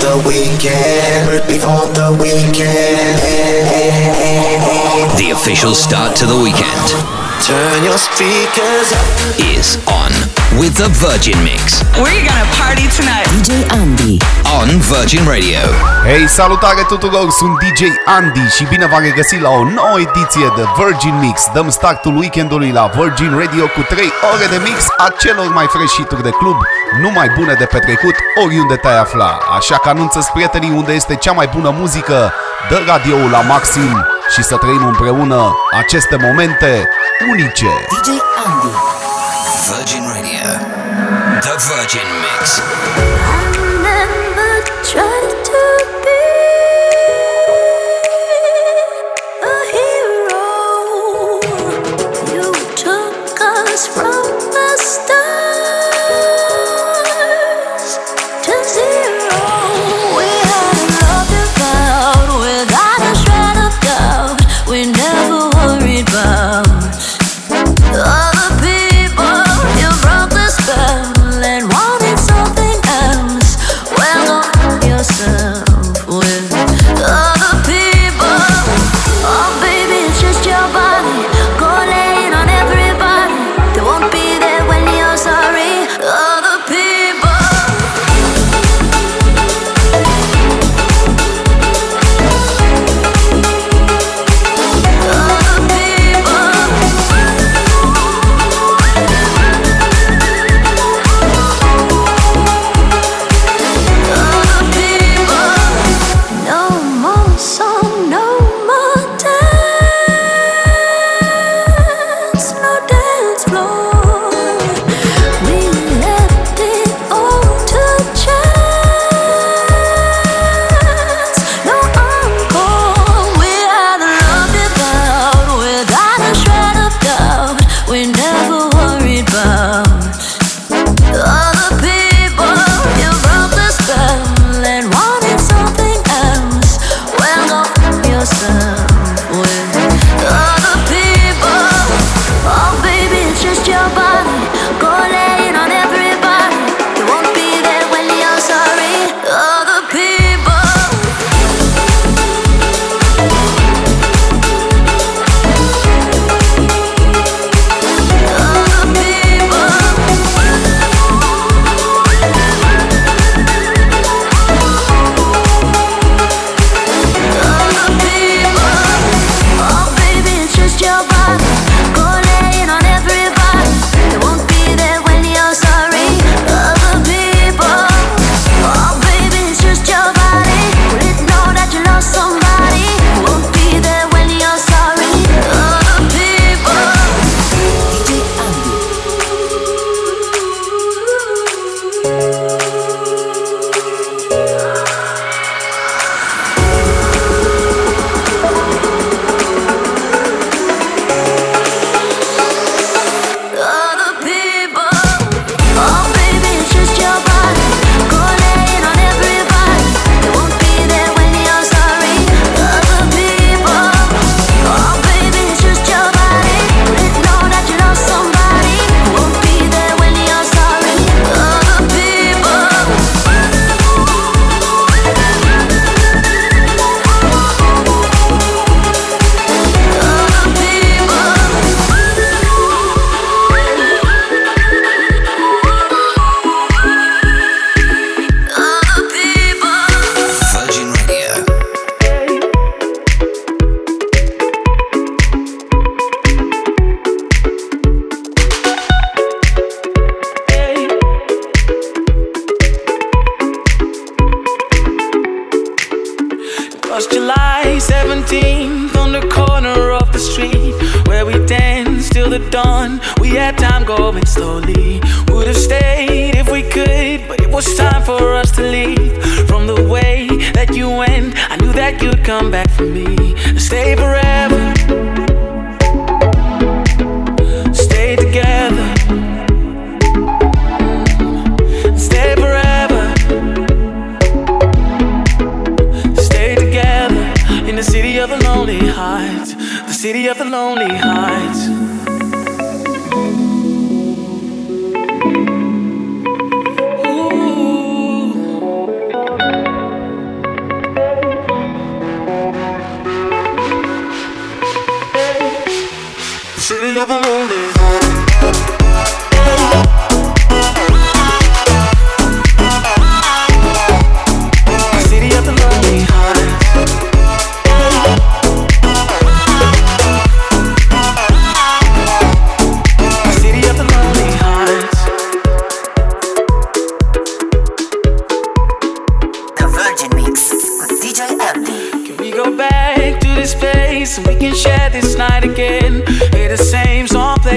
the weekend. Before the weekend. The official start to the weekend. Turn your speakers up. Is on with the Virgin Mix. We're gonna party tonight. DJ Andy on Virgin Radio. Hei, salutare tuturor, sunt DJ Andy și bine v-am regăsit la o nouă ediție de Virgin Mix. Dăm startul weekendului la Virgin Radio cu 3 ore de mix a celor mai fresh hituri de club, numai bune de petrecut oriunde te-ai afla. Așa că anunță prietenii unde este cea mai bună muzică, dă radioul la maxim și să trăim împreună aceste momente unice. DJ Andy. Virgin Radio. The Virgin Mix.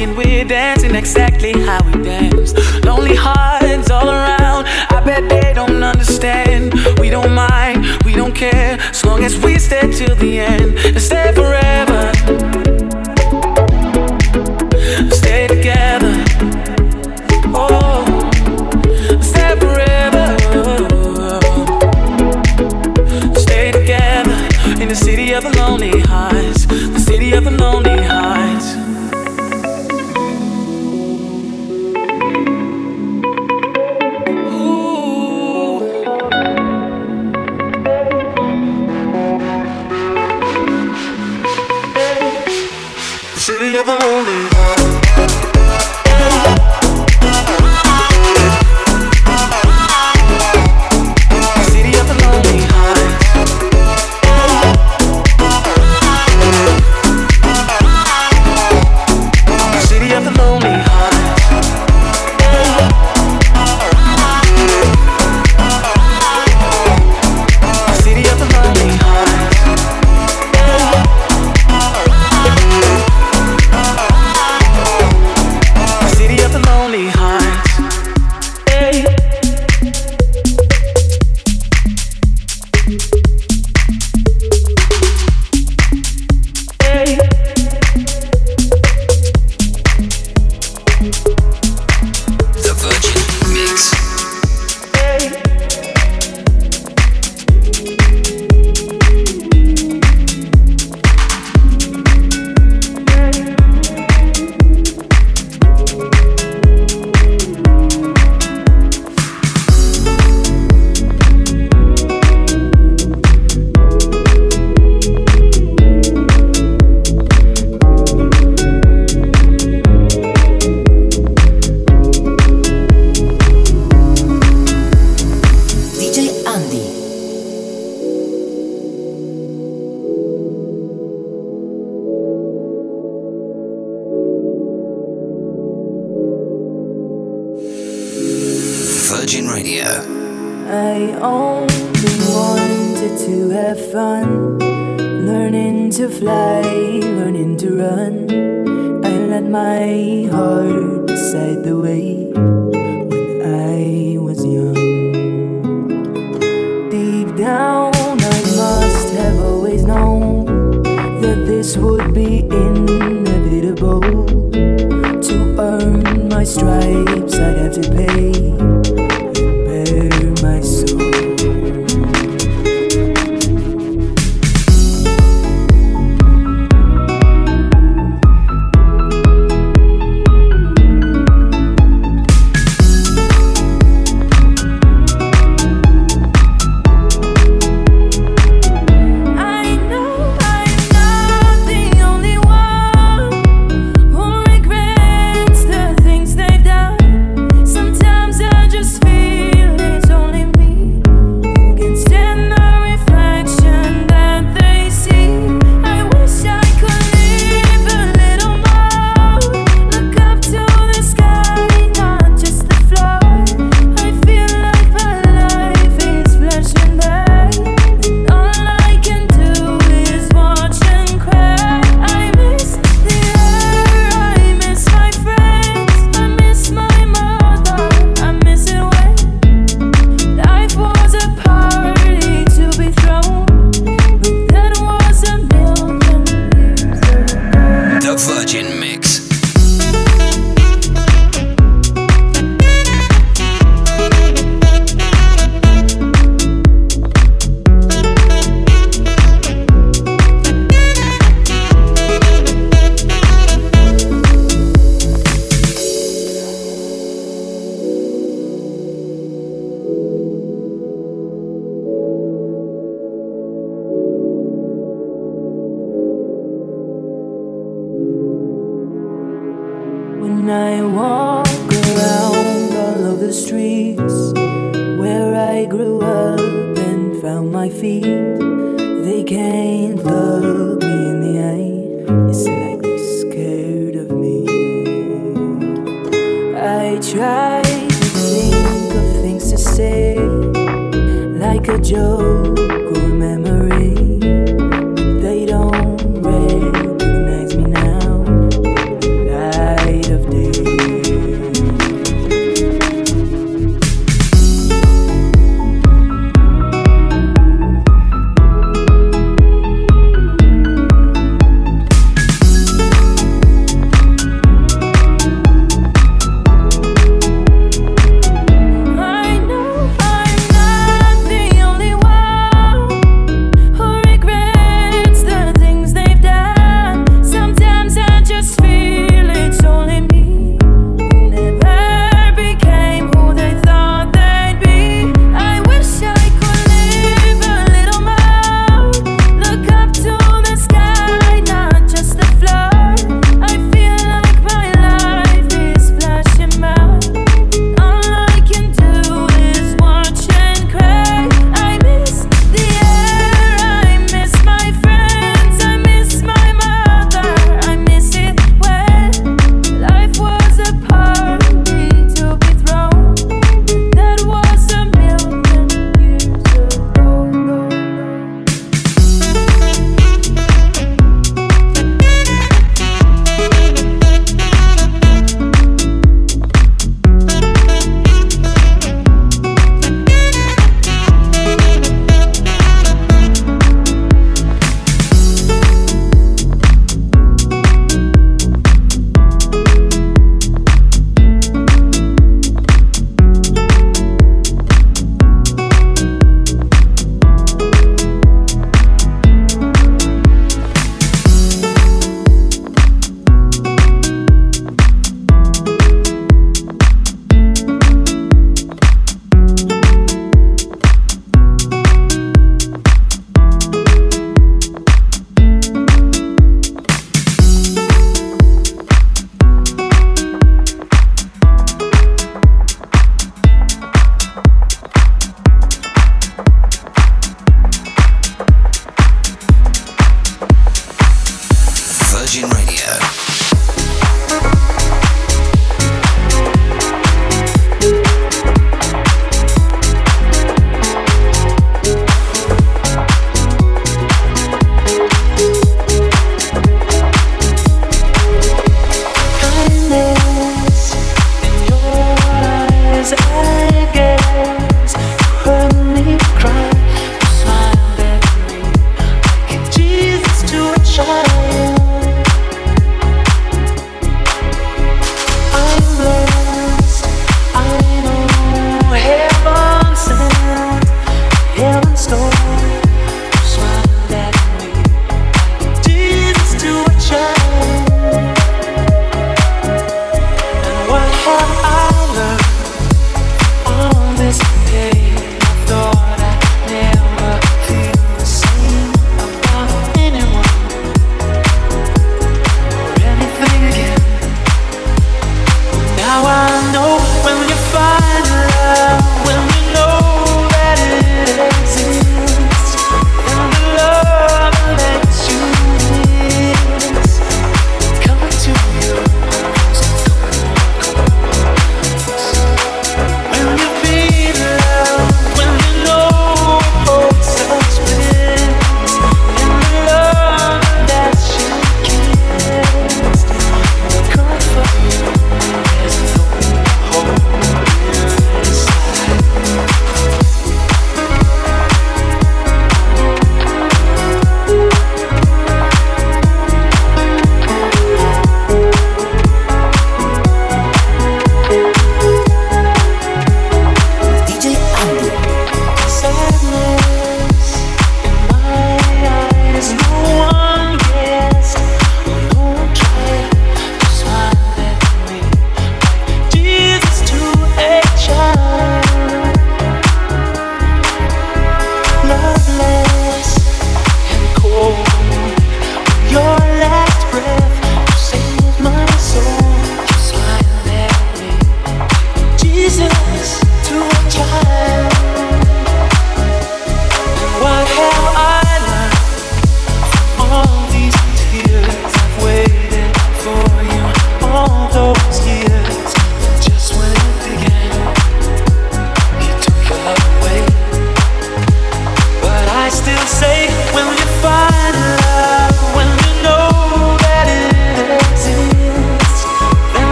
and we're dancing exactly how we dance. Lonely hearts all around, I bet they don't understand. We don't mind, we don't care, as long as we stay till the end and stay forever.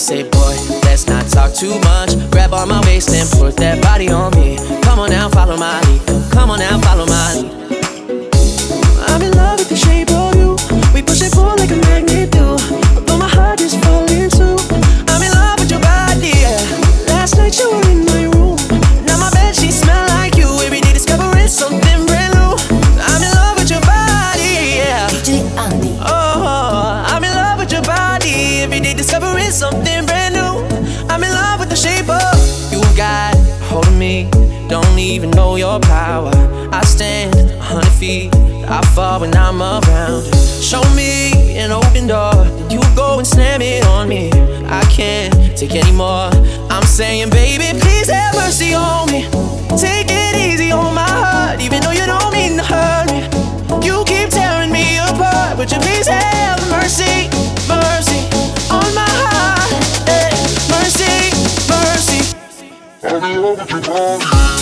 say, boy, let's not talk too much. Grab on my waist and put that body on me. Come on now, follow my lead. Come on now, follow my lead. I'm in love with the shape of you. We push and pull like a magnet do. Although my heart is falling too. I'm in love with your body. Yeah. Last night you were. even know your power. I stand a hundred feet, I fall when I'm around. Show me an open door, you go and slam it on me. I can't take any more. I'm saying, baby, please have mercy on me. Take it easy on my heart, even though you don't mean to hurt me. You keep tearing me apart, would you please have mercy, mercy on my heart? Hey, mercy, mercy. I'll be over you,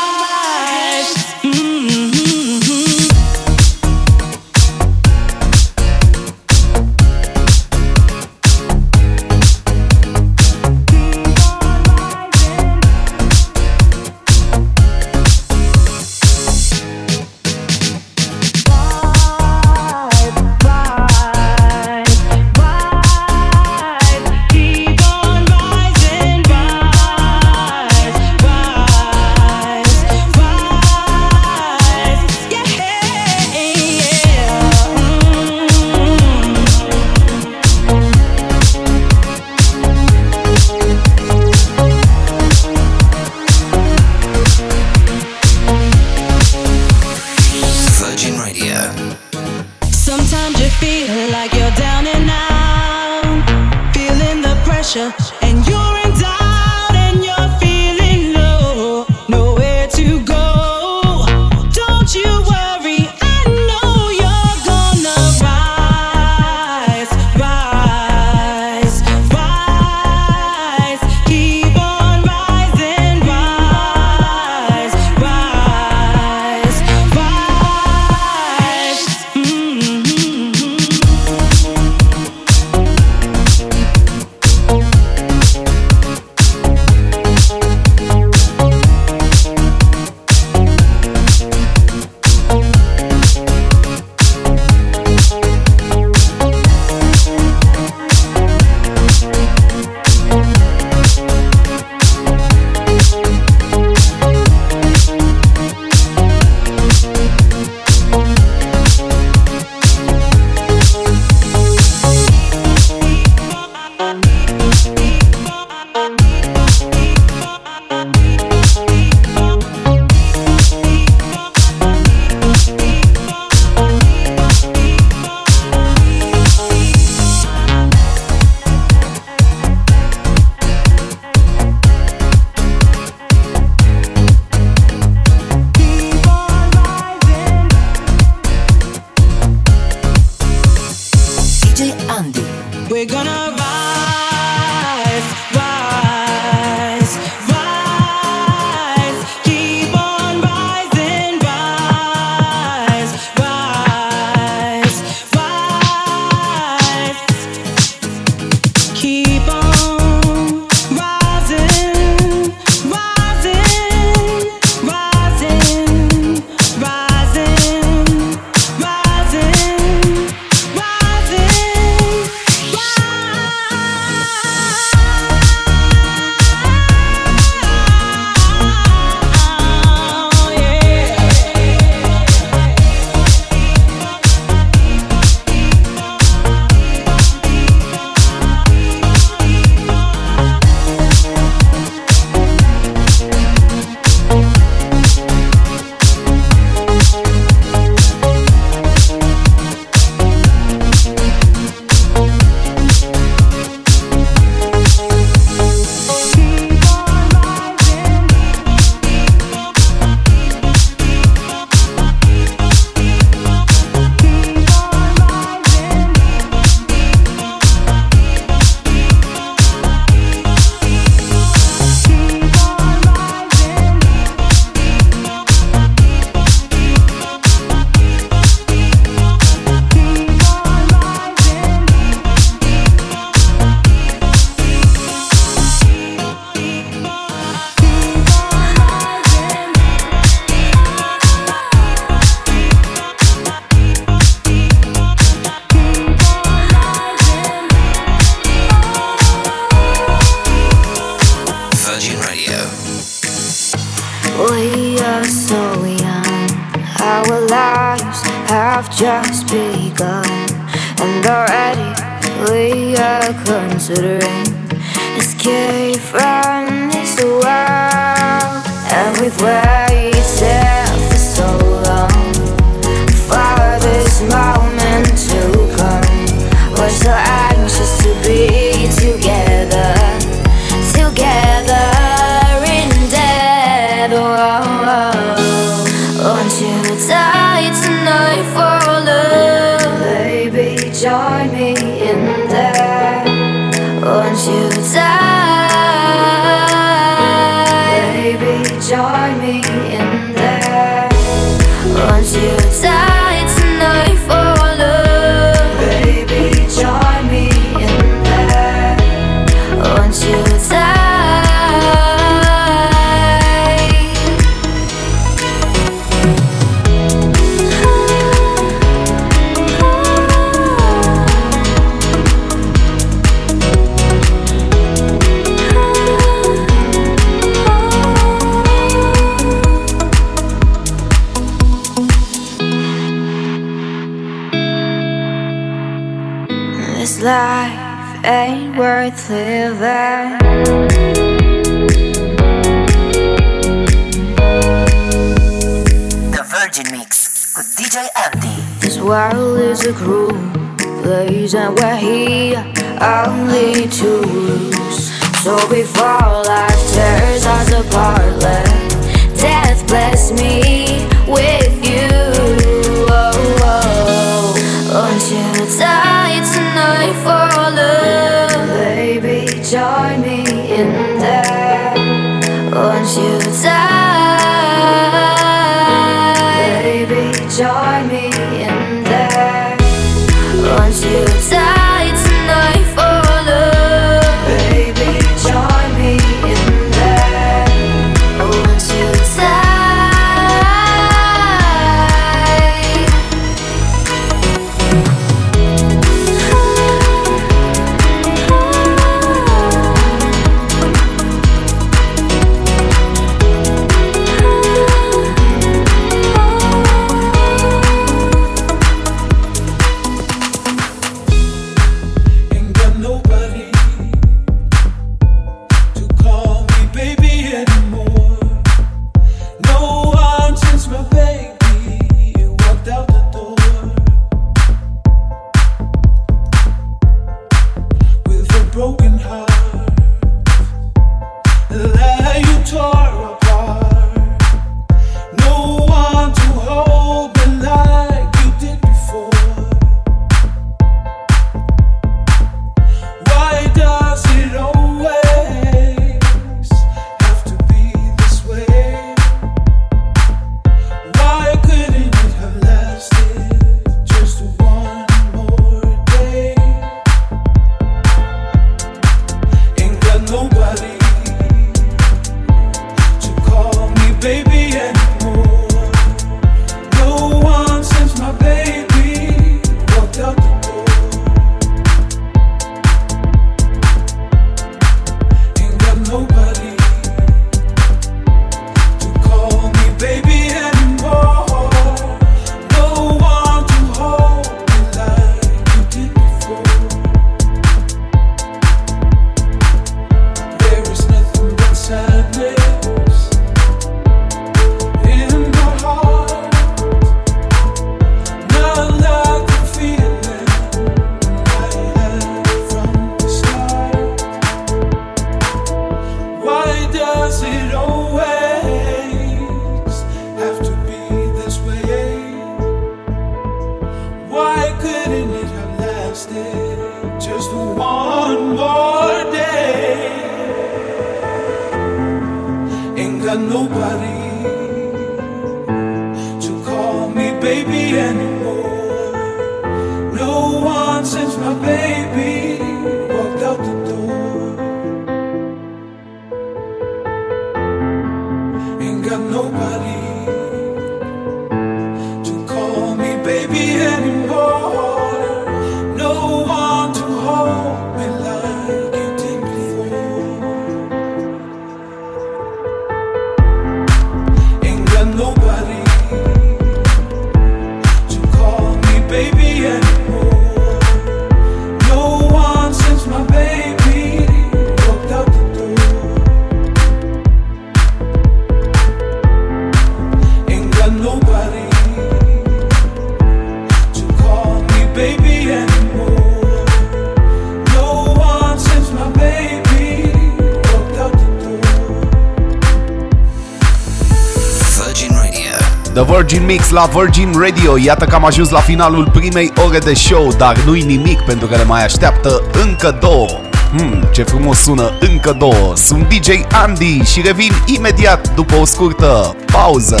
La Virgin Radio. Iată că am ajuns la finalul primei ore de show, dar nu-i nimic pentru că ne mai așteaptă încă două. Hmm, ce frumos sună încă două. Sunt DJ Andy și revin imediat după o scurtă pauză.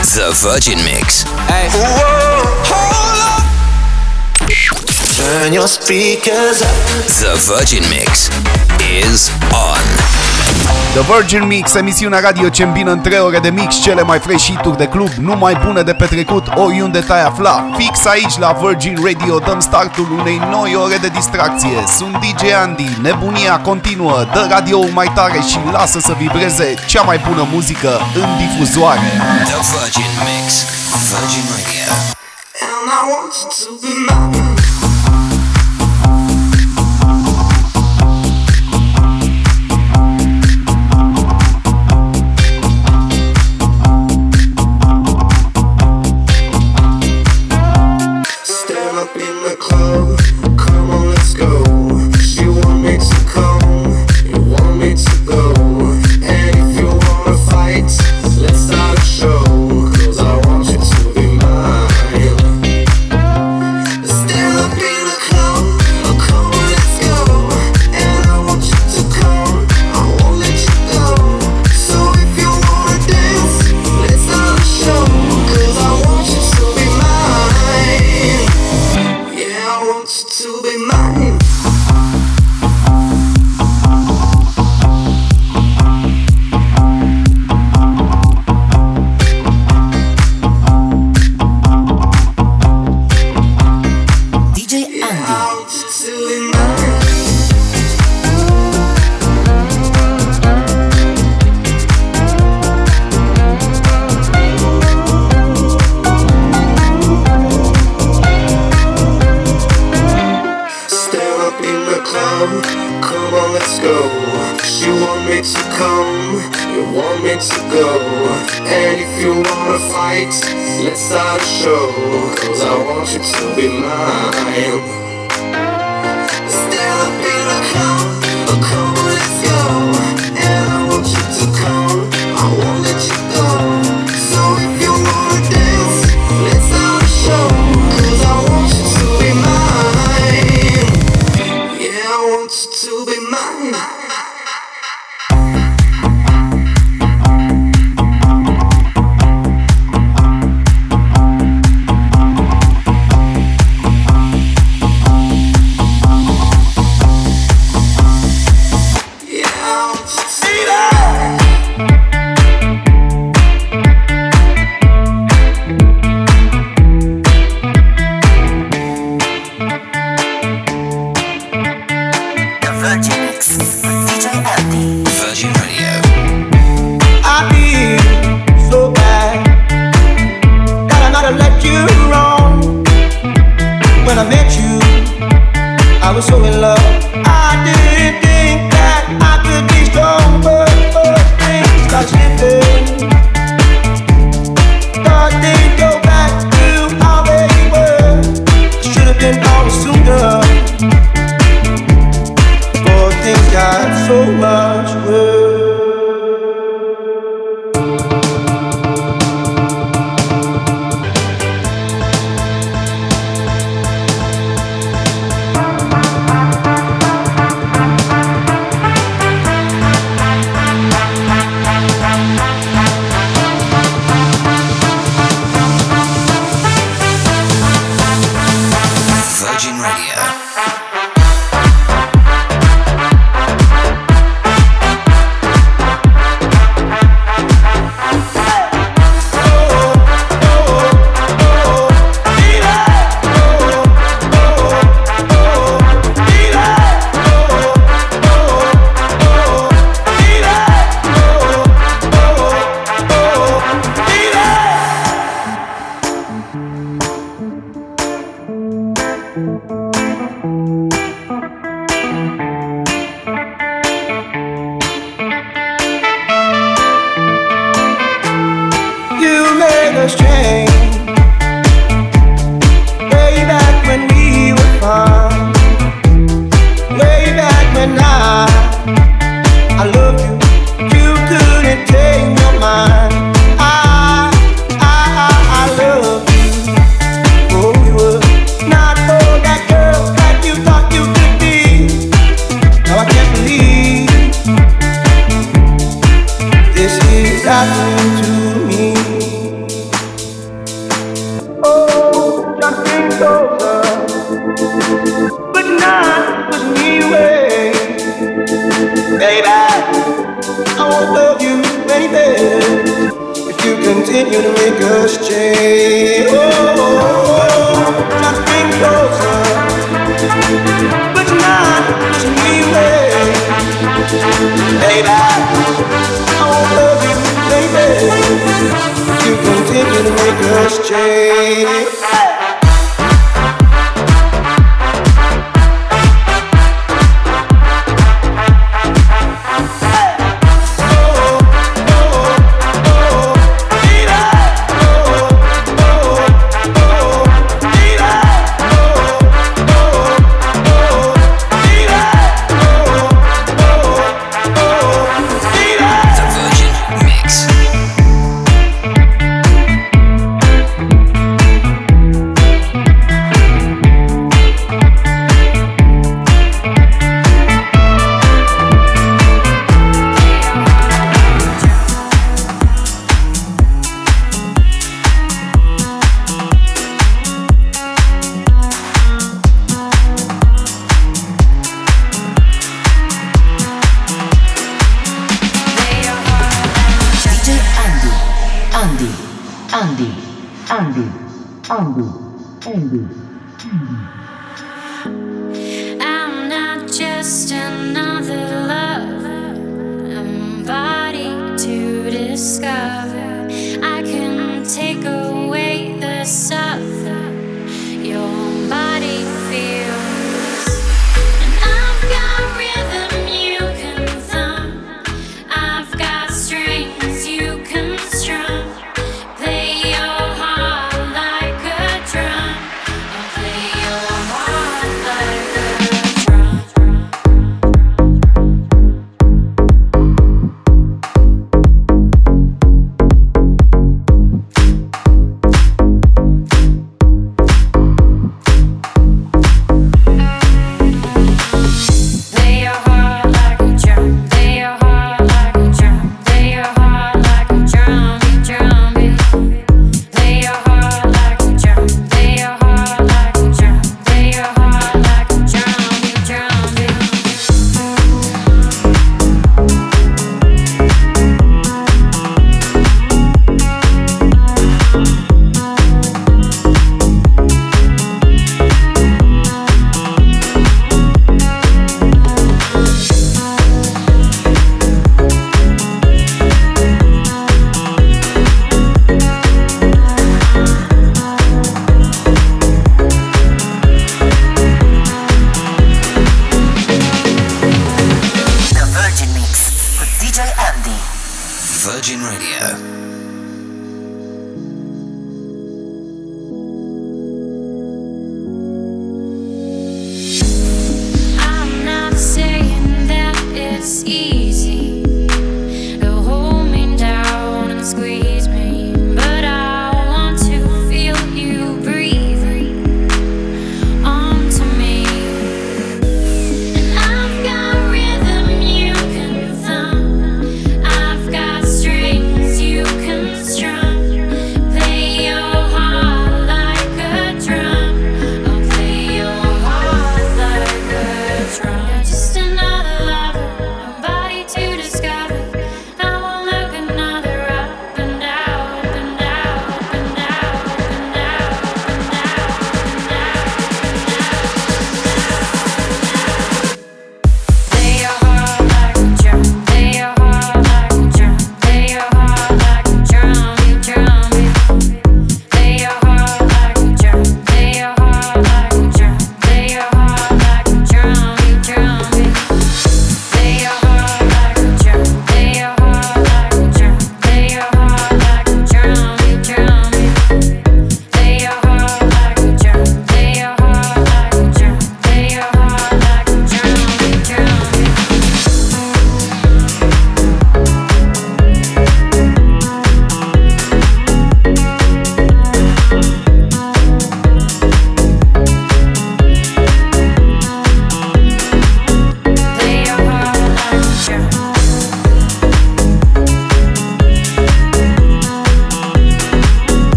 The Virgin Mix. Hey. Turn your speakers up. The Virgin Mix is on. The Virgin Mix, emisiunea radio ce îmbină în 3 ore de mix cele mai fresh hituri de club, numai bune de petrecut oriunde te-ai afla. Fix aici la Virgin Radio dăm startul unei noi ore de distracție. Sunt DJ Andy, nebunia continuă, dă radio mai tare și lasă să vibreze cea mai bună muzică în difuzoare. The Virgin Mix, Virgin Radio. And I want to be.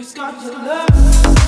Who's got your love?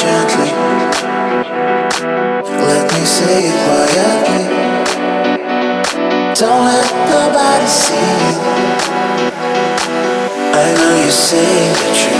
gently. Let me say it quietly. Don't let nobody see. I know you say that you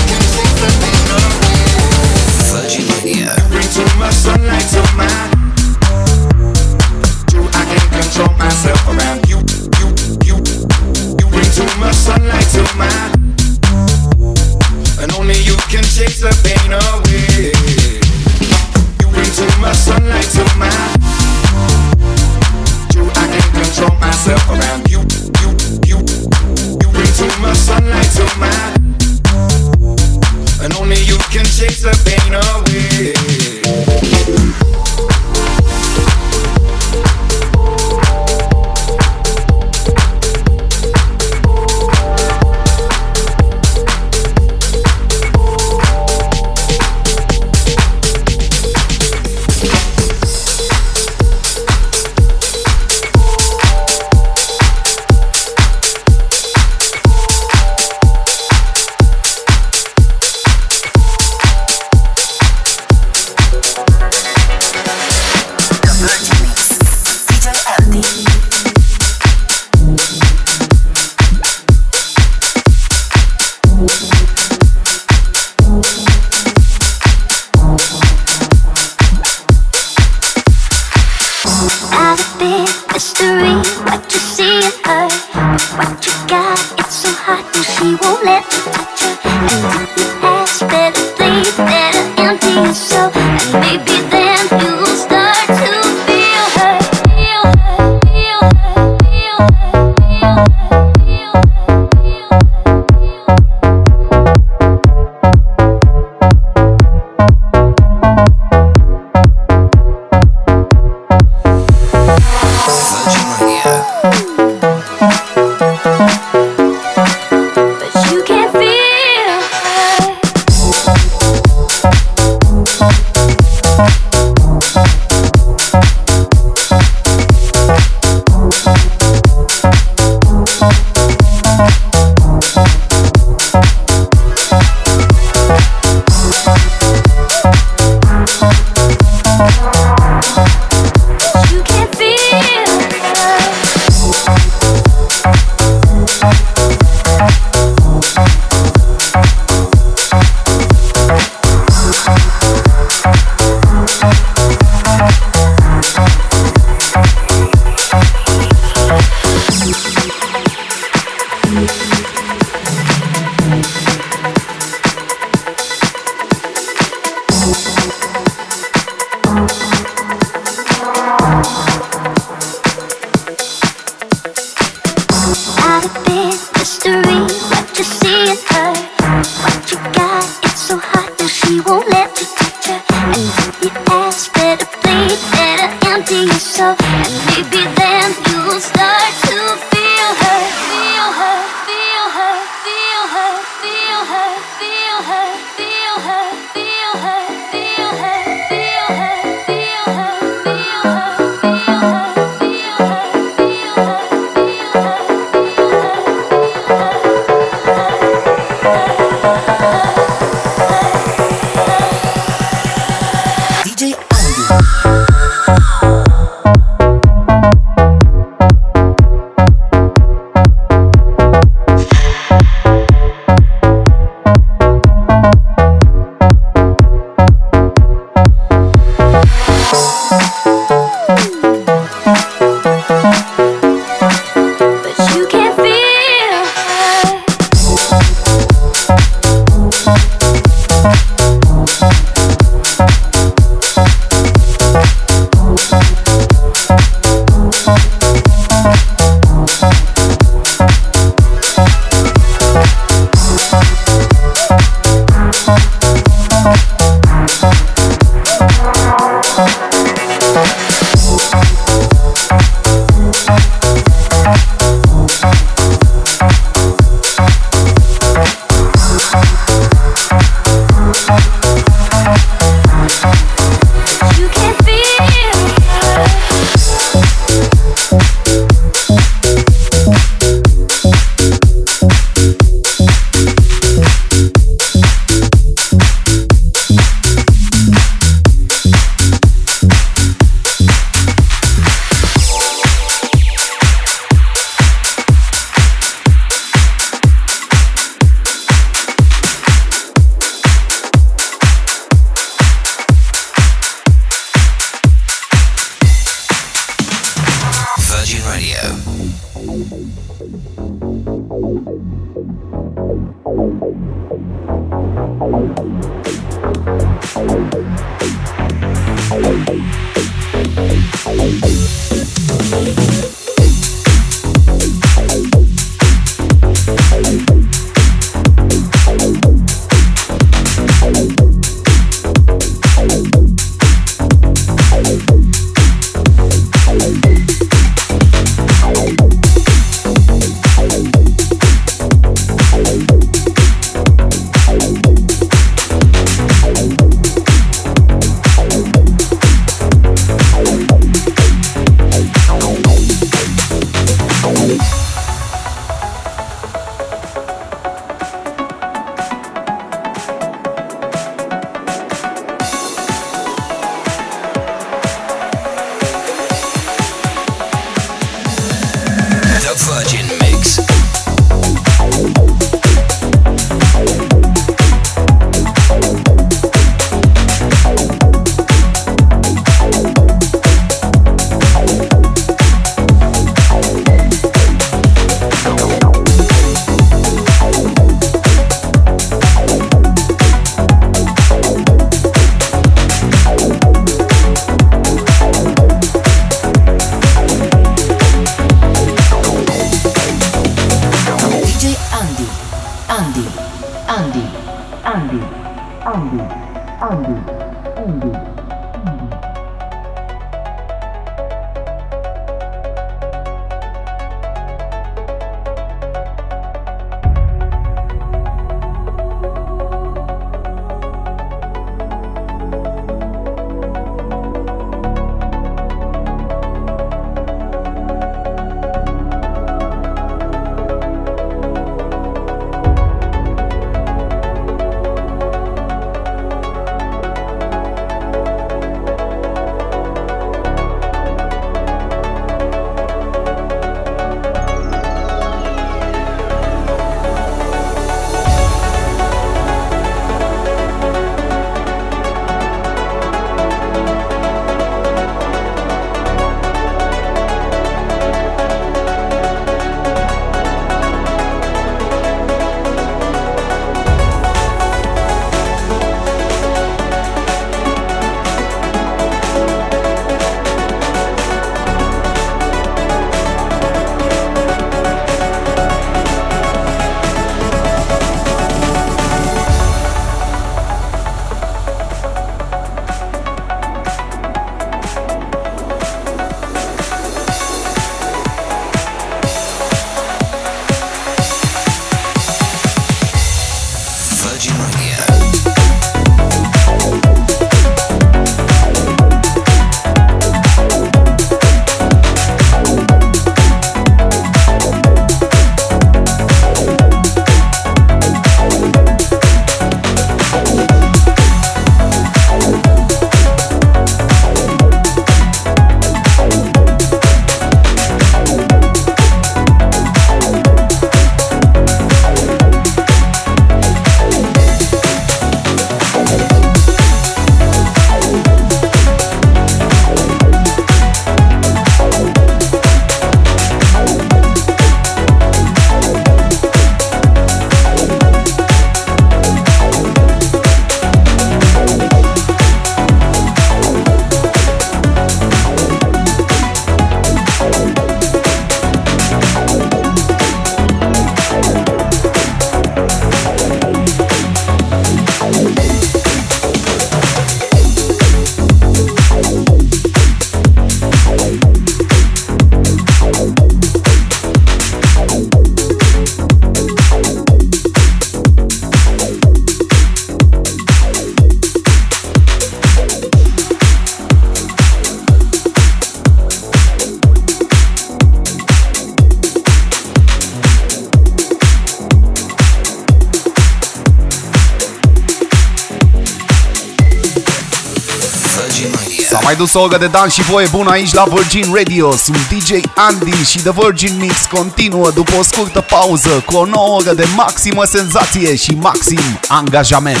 dus o oră de dans și voie bună aici la Virgin Radio Sunt DJ Andy și The Virgin Mix continuă după o scurtă pauză Cu o nouă oră de maximă senzație și maxim angajament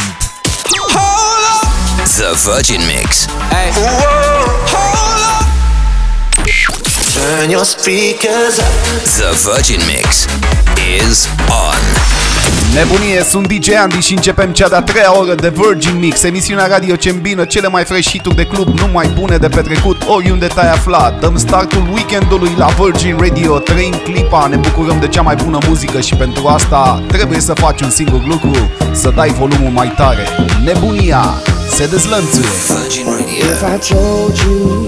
The Virgin Mix. Hey. Turn your speakers up. The Virgin Mix is on. Nebunie, sunt DJ Andy și începem cea de-a treia oră de Virgin Mix, emisiunea radio ce îmbină cele mai fresh hituri de club numai bune de petrecut oriunde te-ai aflat. Dăm startul weekendului la Virgin Radio, trăim clipa, ne bucurăm de cea mai bună muzică și pentru asta trebuie să faci un singur lucru, să dai volumul mai tare. Nebunia se dezlănțuie. Virgin Radio. If I told you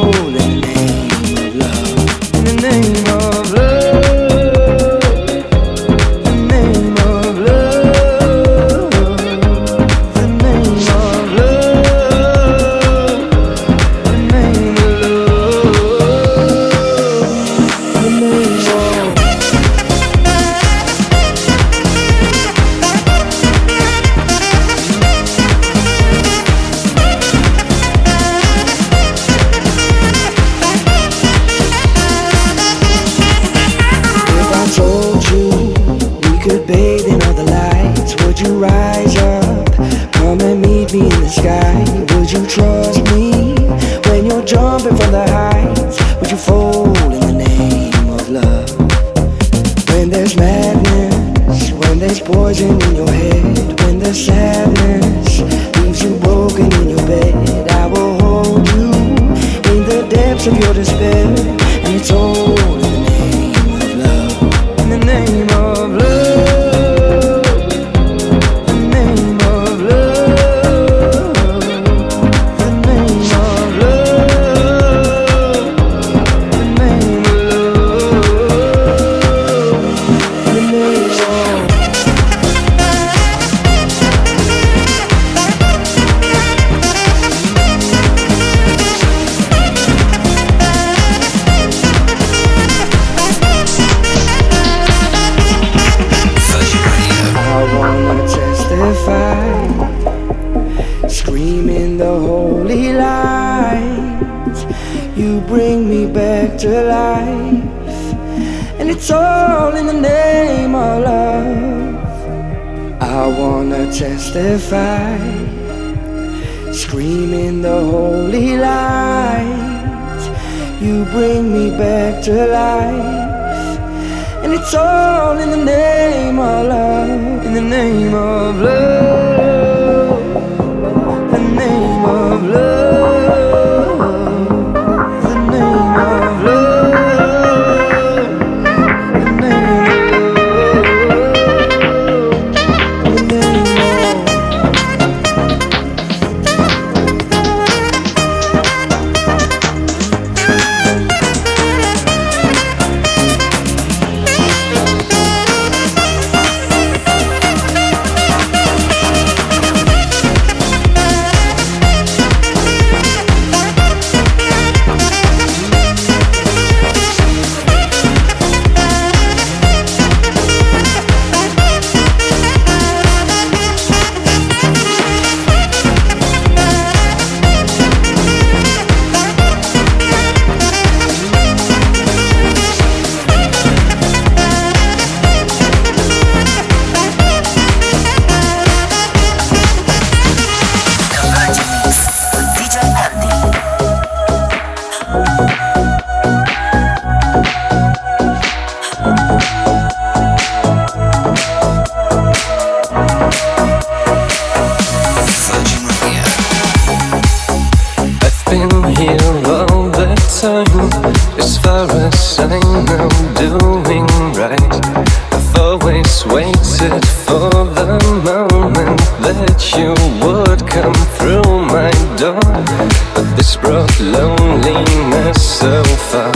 so far.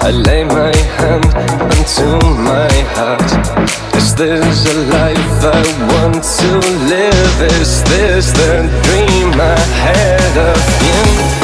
I lay my hand onto my heart. Is this a life I want to live? Is this the dream I had of you?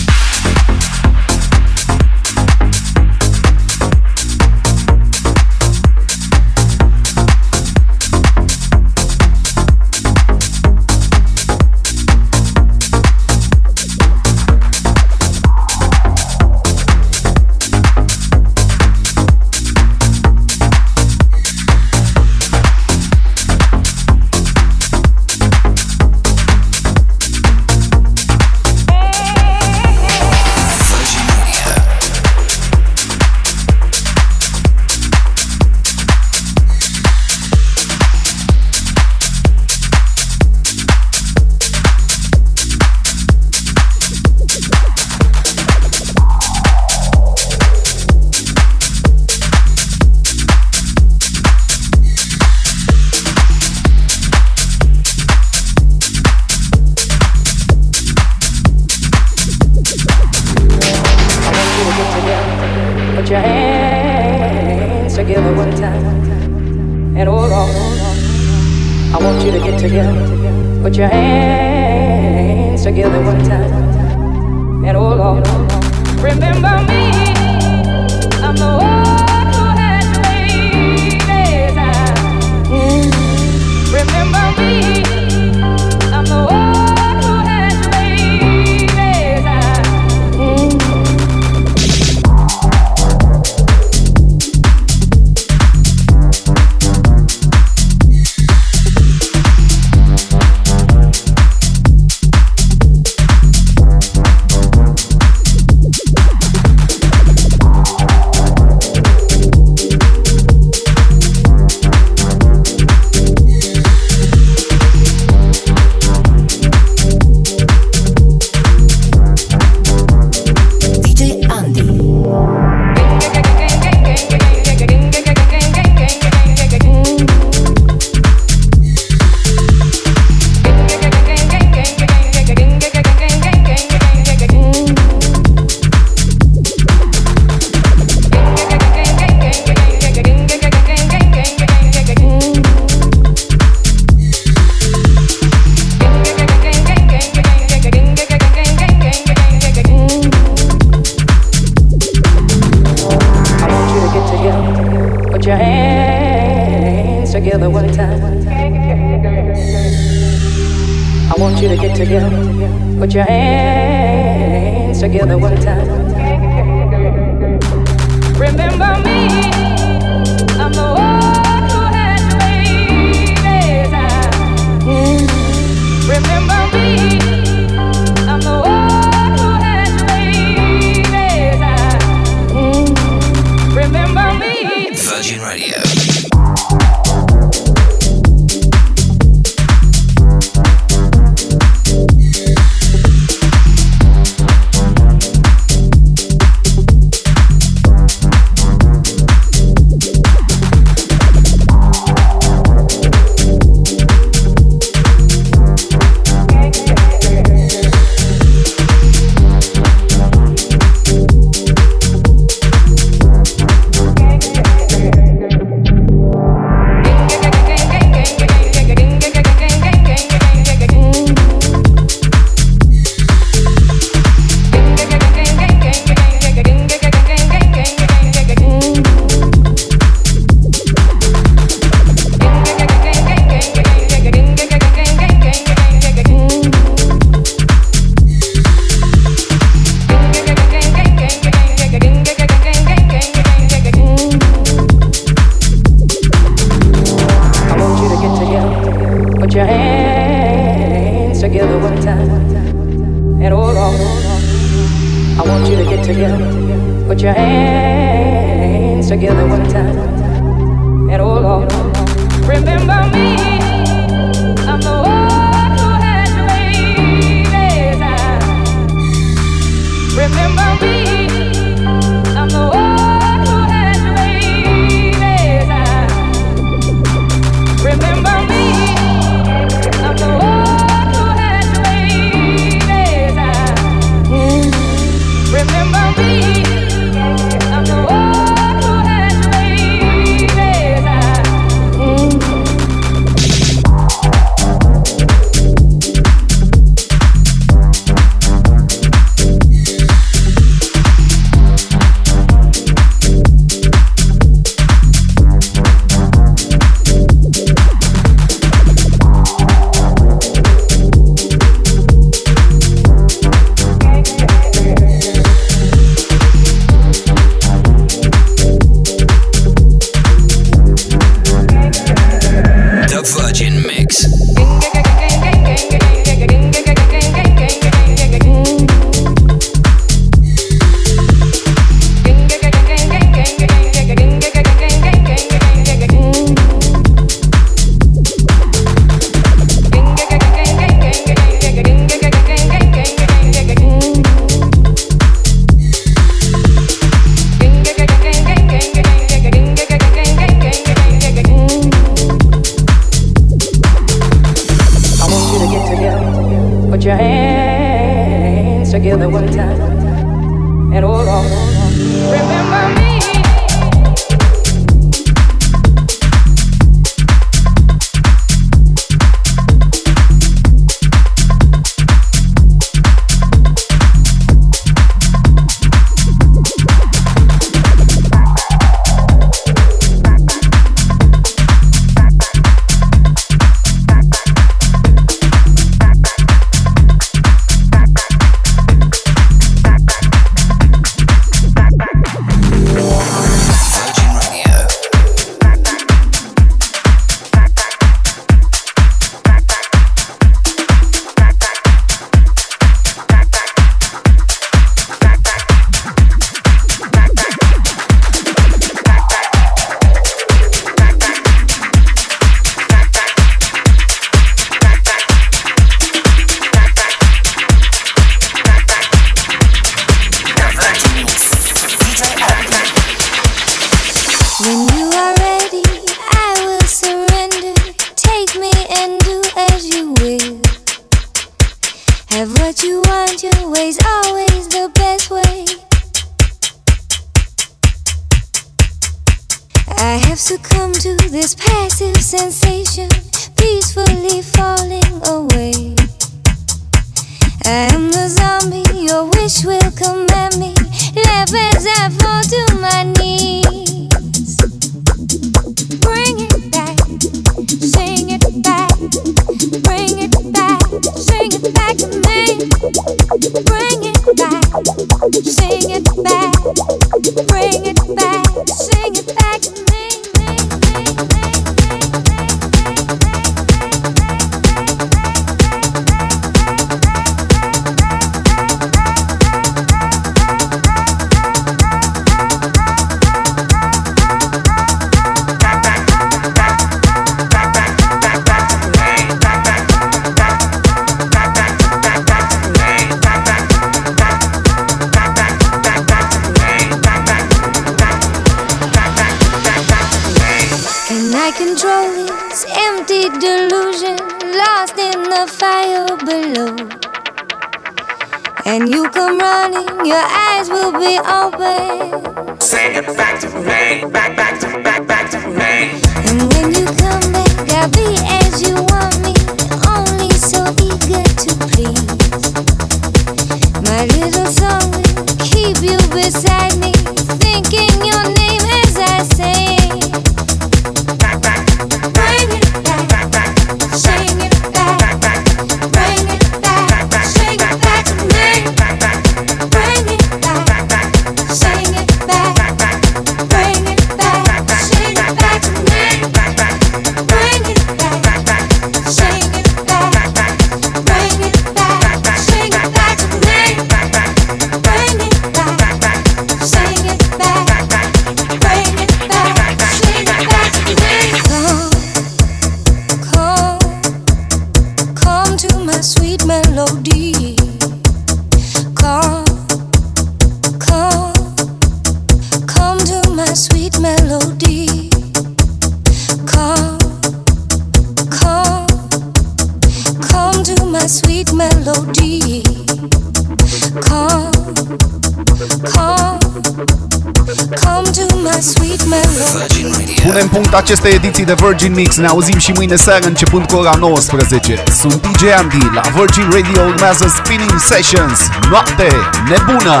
de Virgin Mix. Ne auzim și mâine seară începând cu ora 19. Sunt DJ Andy la Virgin Radio urmează Spinning Sessions. Noapte nebună!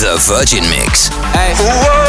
The Virgin Mix. Hey.